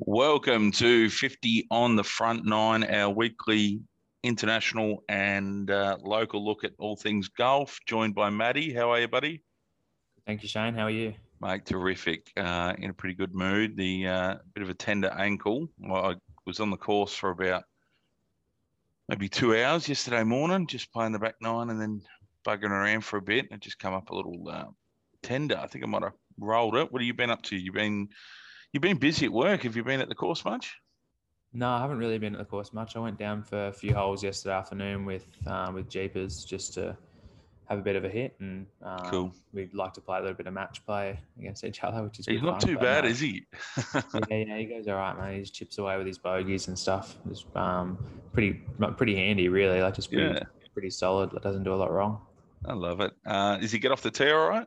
Welcome to 50 on the Front Nine, our weekly international and uh, local look at all things golf, joined by Maddie. How are you, buddy? Thank you, Shane. How are you? Mate, terrific. Uh, in a pretty good mood. The uh, bit of a tender ankle. Well, I was on the course for about maybe two hours yesterday morning, just playing the back nine and then bugging around for a bit. It just come up a little uh, tender. I think I might have rolled it. What have you been up to? You've been you've been busy at work. Have you been at the course much? No, I haven't really been at the course much. I went down for a few holes yesterday afternoon with um, with Jeepers just to have a bit of a hit, and um, Cool. We'd like to play a little bit of match play against each other, which is He's good not fun, too bad, no. is he? yeah, yeah, he goes all right, man. He just chips away with his bogeys and stuff. It's um, pretty pretty handy, really. Like just pretty Yeah. pretty solid. Doesn't do a lot wrong. I love it. Uh, does he get off the tee all right?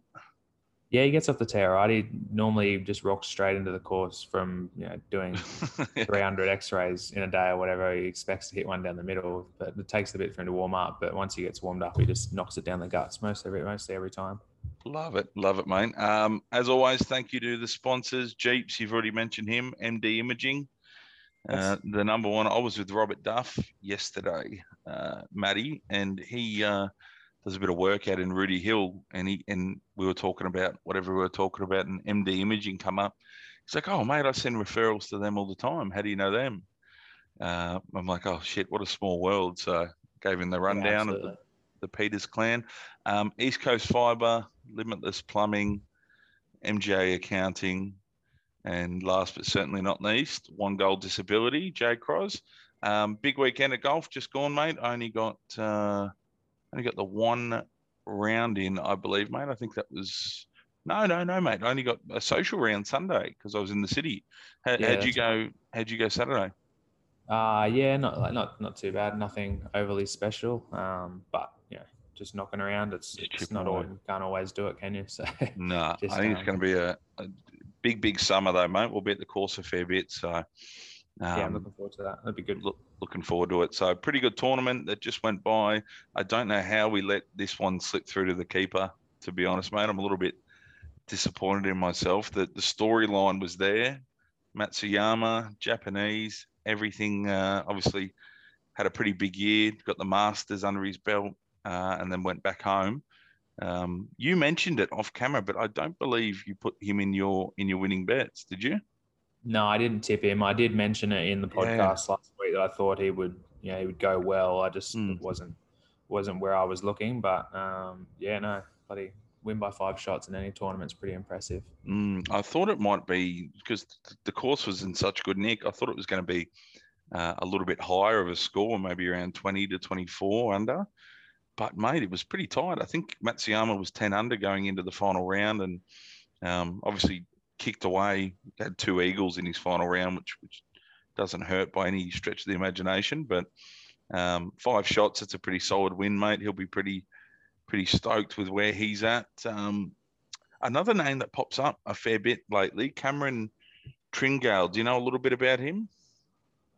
Yeah, he gets off the all right. He normally just rocks straight into the course from you know doing 300 x-rays in a day or whatever he expects to hit one down the middle but it takes a bit for him to warm up but once he gets warmed up he just knocks it down the guts most every mostly every time Love it, love it, mate. Um, as always, thank you to the sponsors. Jeeps, you've already mentioned him. MD Imaging, uh, the number one. I was with Robert Duff yesterday, uh, Matty, and he uh, does a bit of work out in Rooty Hill, and he and we were talking about whatever we were talking about, and MD Imaging come up. He's like, "Oh, mate, I send referrals to them all the time. How do you know them?" Uh, I'm like, "Oh shit, what a small world." So gave him the rundown of the the Peters clan. Um, East Coast Fibre, Limitless Plumbing, MJ Accounting, and last but certainly not least, One Goal Disability, Jay Cross. Um, big weekend of golf just gone, mate. I only got uh, only got the one round in, I believe, mate. I think that was no, no, no, mate. I only got a social round Sunday because I was in the city. How, Yeah, how'd you go? How'd you go Saturday? uh yeah not like not not too bad nothing overly special um but you know just knocking around it's, Just it's not all can't always do it can you so No, Just, I think it's um, going to be a, a big, big summer though, mate. We'll be at the course a fair bit, so um, yeah i'm looking forward to that that'd be good look, looking forward to it. So pretty good tournament that just went by. I don't know how we let this one slip through to the keeper. To be honest, mate, I'm a little bit disappointed in myself that the storyline was there. Matsuyama, Japanese, everything. Uh, obviously, had a pretty big year. Got the Masters under his belt, uh, and then went back home. Um, you mentioned it off camera, but I don't believe you put him in your in your winning bets. Did you? No, I didn't tip him. I did mention it in the Yeah. podcast last week that I thought he would, you know, he would go well. I just Mm. wasn't wasn't where I was looking, but um, yeah, no, bloody win by five shots in any tournament's pretty impressive. Mm, I thought it might be because the course was in such good nick. I thought it was going to be uh, a little bit higher of a score, maybe around 20 to 24 under. But, mate, it was pretty tight. I think Matsuyama was 10 under going into the final round and um, obviously kicked away, had two eagles in his final round, which, which doesn't hurt by any stretch of the imagination. But um, five shots, it's a pretty solid win, mate. He'll be pretty, pretty stoked with where he's at. Um, another name that pops up a fair bit lately, Cameron Tringale. Do you know a little bit about him?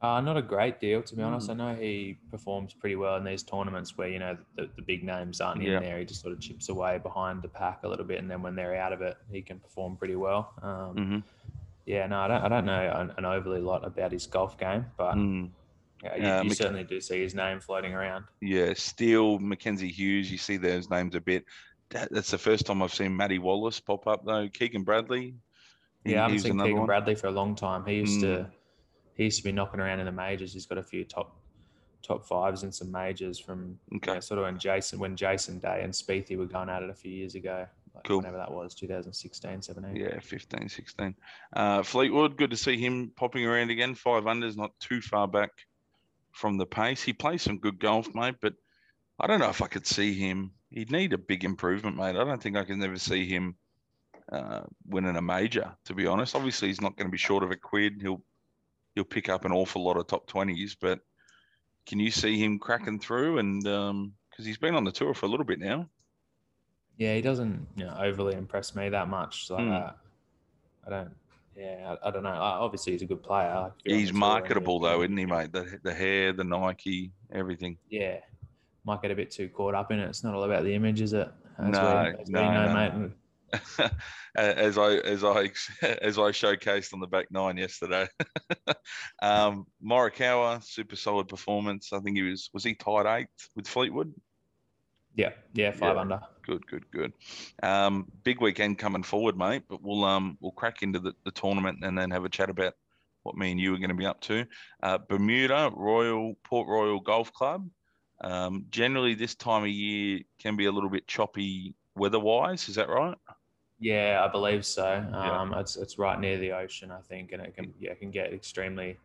Uh, not a great deal, to be Hmm. honest. I know he performs pretty well in these tournaments where you know the, the big names aren't Yeah. in there. He just sort of chips away behind the pack a little bit, and then when they're out of it, he can perform pretty well. Um, Mm-hmm. Yeah, no, I don't, I don't know an, an overly lot about his golf game, but Mm. yeah, you, Uh, you Mc- certainly do see his name floating around. Yeah, Steele, Mackenzie Hughes. You see those names a bit. That, that's the first time I've seen Matty Wallace pop up though. Keegan Bradley. Yeah, I haven't seen Keegan one. Bradley for a long time. He used Mm. to he used to be knocking around in the majors. He's got a few top top fives in some majors from Okay. you know, sort of when Jason when Jason Day and Spiethy were going at it a few years ago. Like Cool. Whenever that was, 2016, 17. Yeah, 15, 16. Uh, Fleetwood, good to see him popping around again. Five unders, not too far back from the pace. He plays some good golf, mate, but I don't know if I could see him. He'd need a big improvement, mate. I don't think I can ever see him uh, winning a major, to be honest. Obviously, he's not going to be short of a quid. He'll he'll pick up an awful lot of top 20s, but can you see him cracking through? And because he's been on the tour for a little bit now. Yeah, he doesn't you know, overly impress me that much. So Hmm. uh, I don't. Yeah, I, I don't know. Uh, Obviously, he's a good player. Like, if you're on He's the tour and marketable, though, isn't he, mate? The, the hair, the Nike, everything. Yeah, might get a bit too caught up in it. It's not all about the image, is it? As No, we, as we no, know, no. mate. as I as I as I showcased on the back nine yesterday. um, Morikawa, super solid performance. I think he was was he tied eighth with Fleetwood. Yeah, yeah, five yeah. under. Good, good, good. Um, big weekend coming forward, mate. But we'll um we'll crack into the, the tournament and then have a chat about what me and you are going to be up to. Uh, Bermuda Royal Port Royal Golf Club. Um, generally, this time of year can be a little bit choppy weather-wise. Is that right? Yeah, I believe so. Um, yeah. It's it's right near the ocean, I think, and it can yeah it can get extremely,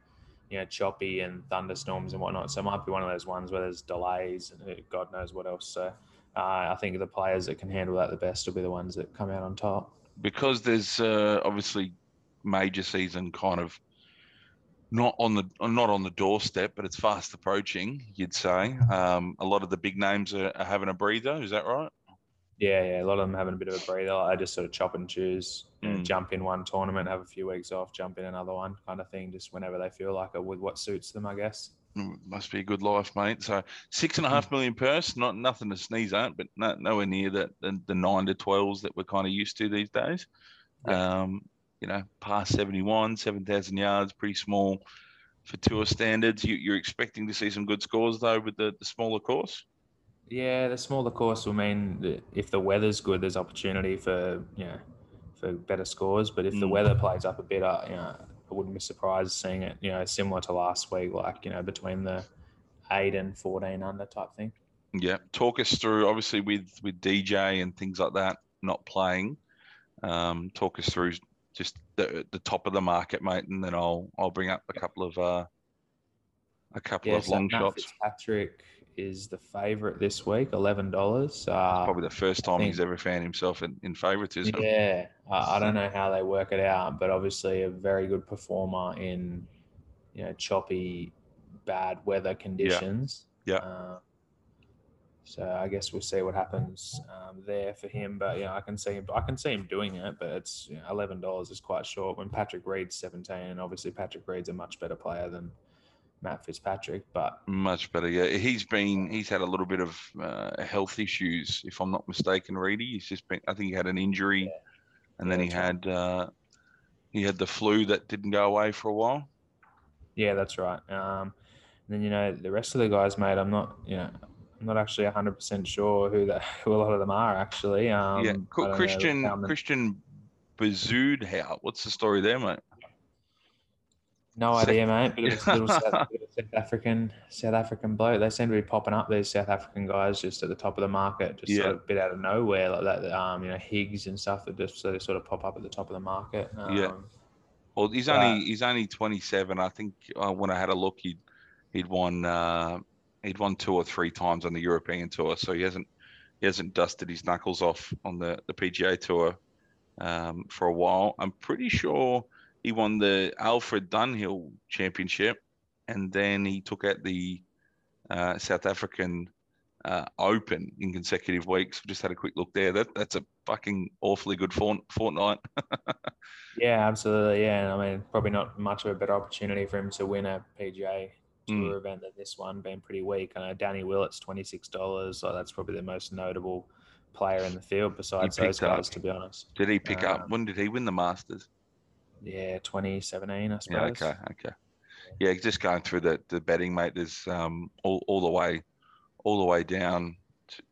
you know, choppy and thunderstorms and whatnot. So it might be one of those ones where there's delays and God knows what else. So uh, I think the players that can handle that the best will be the ones that come out on top. Because there's uh, obviously major season kind of not on the not on the doorstep, but it's fast approaching. You'd say um, a lot of the big names are, are, having a breather. Is that right? Yeah, yeah. A lot of them having a bit of a breather. I just sort of chop and choose, mm. know, jump in one tournament, have a few weeks off, jump in another one, kind of thing. Just whenever they feel like it, with what suits them, I guess. Mm, must be a good life, mate. So six and a half mm. purse, not nothing to sneeze at, but no, nowhere near that the, the nine to twelves that we're kind of used to these days. Yeah. Um, you know, past 71, 7,000 yards, pretty small for tour standards. You, are expecting to see some good scores though with the, the smaller course. Yeah, the smaller course will mean that if the weather's good, there's opportunity for you know for better scores. But if mm. the weather plays up a bit, uh, you know, I wouldn't be surprised seeing it. You know, similar to last week, like you know, between the eight and fourteen under type thing. Yeah, talk us through. Obviously, with with DJ and things like that not playing, um, talk us through just the the top of the market, mate, and then I'll I'll bring up a couple of uh, a couple yeah, of so long Matt shots. Patrick is the favourite this week, eleven dollars. Uh, probably the first time think, he's ever found himself in, in favouritism. Yeah, uh, I don't know how they work it out, but obviously a very good performer in you know choppy, bad weather conditions. Yeah. yeah. Uh, so I guess we'll see what happens um, there for him. But yeah, I can see him. I can see him doing it, but it's you know, eleven dollars is quite short. When Patrick Reed's seventeen, and obviously Patrick Reed's a much better player than Matt Fitzpatrick. But much better, yeah. He's been he's had a little bit of uh, health issues, if I'm not mistaken. Reedy, he's just been. I think he had an injury, yeah. and yeah, then he had uh, he had the flu that didn't go away for a while. Yeah, that's right. Um, and then you know the rest of the guys, mate. I'm not you know I'm not actually 100 percent sure who that who a lot of them are actually. Um, yeah, Christian Christian. How? What's the story there, mate? No idea, mate. But it's a little South, South, African South African bloke. They seem to be popping up. These South African guys just at the top of the market, just yeah. sort of a bit out of nowhere, like that. Um, you know, Higgo and stuff that just sort of, sort of pop up at the top of the market. Um, yeah. Well, he's only he's only 27. I think uh, when I had a look, he'd he'd won uh, he'd won two or three times on the European tour, so he hasn't he hasn't dusted his knuckles off on the the PGA tour um, for a while. I'm pretty sure he won the Alfred Dunhill Championship, and then he took out the uh, South African uh, Open in consecutive weeks. We just had a quick look there. That that's a fucking awfully good fort, fortnight. yeah, absolutely. Yeah, I mean, probably not much of a better opportunity for him to win a PGA tour mm. event than this one, being pretty weak. I know Danny Willett's twenty six dollars, so that's probably the most notable player in the field besides those guys, up. to be honest. Did he pick um, up? When did he win the Masters? Yeah, twenty seventeen, I suppose. Yeah, okay, okay. Yeah, just going through the the betting, mate. There's um all, all the way, all the way down to,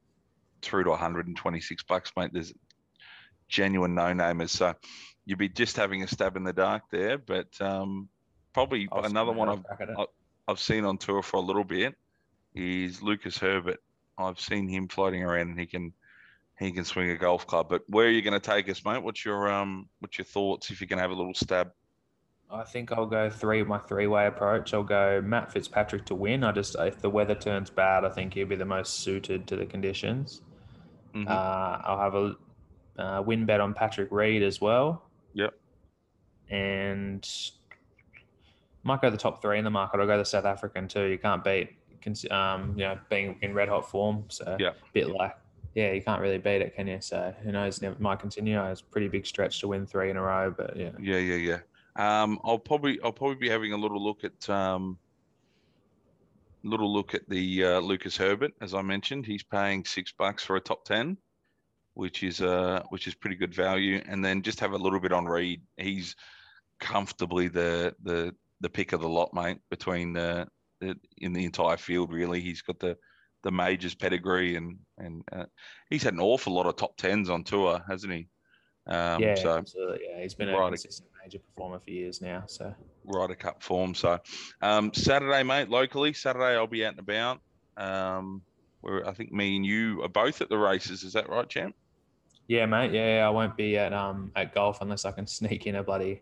through to 126 bucks, mate. There's genuine no namers. So you'd be just having a stab in the dark there, but um, probably another one I've, I've seen on tour for a little bit is Lucas Herbert. I've seen him floating around, and he can he can swing a golf club. But where are you going to take us, mate? What's your um what's your thoughts if you can have a little stab? I think I'll go three my three way approach. I'll go Matt Fitzpatrick to win. I just if the weather turns bad, I think he'll be the most suited to the conditions. Mm-hmm. Uh, I'll have a uh, win bet on Patrick Reed as well. Yep. And might go the top three in the market. I'll go the South African too. You can't beat, um, you know, being in red hot form. So yeah, bit like, yeah, you can't really beat it, can you? So who knows? It might continue. It's a pretty big stretch to win three in a row, but yeah. Yeah, yeah, yeah. Um, I'll probably I'll probably be having a little look at um, little look at the uh, Lucas Herbert as I mentioned. He's paying six bucks for a top ten. which is uh which is pretty good value. And then just have a little bit on Reed. He's comfortably the the the pick of the lot, mate. Between the, the in the entire field, really, he's got the the majors pedigree, and and uh, he's had an awful lot of top tens on tour, hasn't he? Um, yeah, so absolutely. Yeah, he's been a consistent major performer for years now. So Ryder Cup form. So um, Saturday, mate, locally Saturday, I'll be out and about. Um, where I think me and you are both at the races. Is that right, champ? Yeah, mate. Yeah, I won't be at um at golf unless I can sneak in a bloody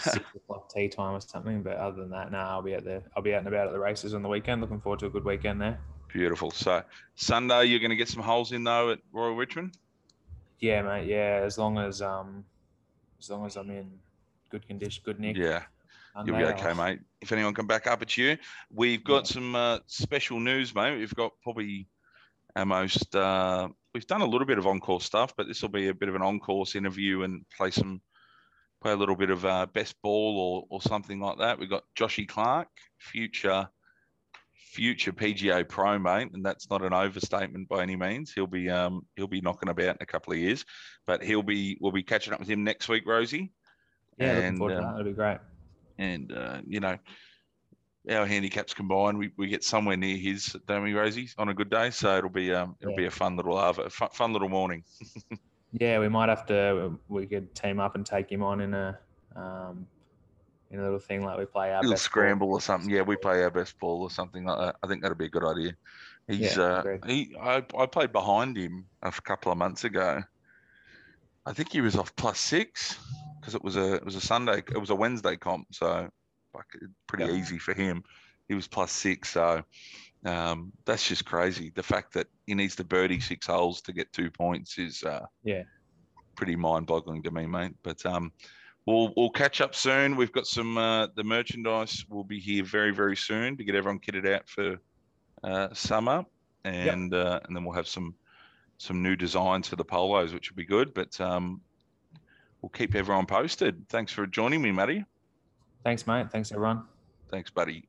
six o'clock tea time or something. But other than that, no, I'll be at the I'll be out and about at the races on the weekend. Looking forward to a good weekend there. Beautiful. So Sunday, you're going to get some holes in though at Royal Richmond. Yeah, mate. Yeah, as long as um, as long as I'm in good condition, good nick. Yeah, you'll be okay, mate. If anyone can back up at you, we've got yeah. some uh, special news, mate. We've got probably our most. Uh, we've done a little bit of encore stuff, but this will be a bit of an on-course interview and play some play a little bit of uh, best ball or or something like that. We've got Joshy Clark, future future PGA pro, mate, and that's not an overstatement by any means. He'll be um, he'll be knocking about in a couple of years, but he'll be we'll be catching up with him next week, Rosie. Yeah, and, looking forward to that. That'll be great. And uh, you know, our handicaps combined, we, we get somewhere near his, don't we, Rosie, on a good day. So it'll be um it'll yeah. be a fun little uh, fun, fun little morning. yeah, we might have to. We could team up and take him on in a um, little thing like we play our little scramble ball. or something. Yeah, we play our best ball or something like that. I think that'd be a good idea. He's yeah, uh, he I, I played behind him a couple of months ago. I think he was off plus six because it was a it was a Sunday it was a Wednesday comp, so like pretty yeah. easy for him. He was plus six, so um, that's just crazy. The fact that he needs to birdie six holes to get two points is uh, yeah pretty mind boggling to me, mate. But um, we'll we'll catch up soon. We've got some uh, the merchandise will be here very very soon to get everyone kitted out for uh, summer, and yep. uh, and then we'll have some some new designs for the polos, which will be good. But um, we'll keep everyone posted. Thanks for joining me, Matty. Thanks, mate. Thanks, everyone. Thanks, buddy.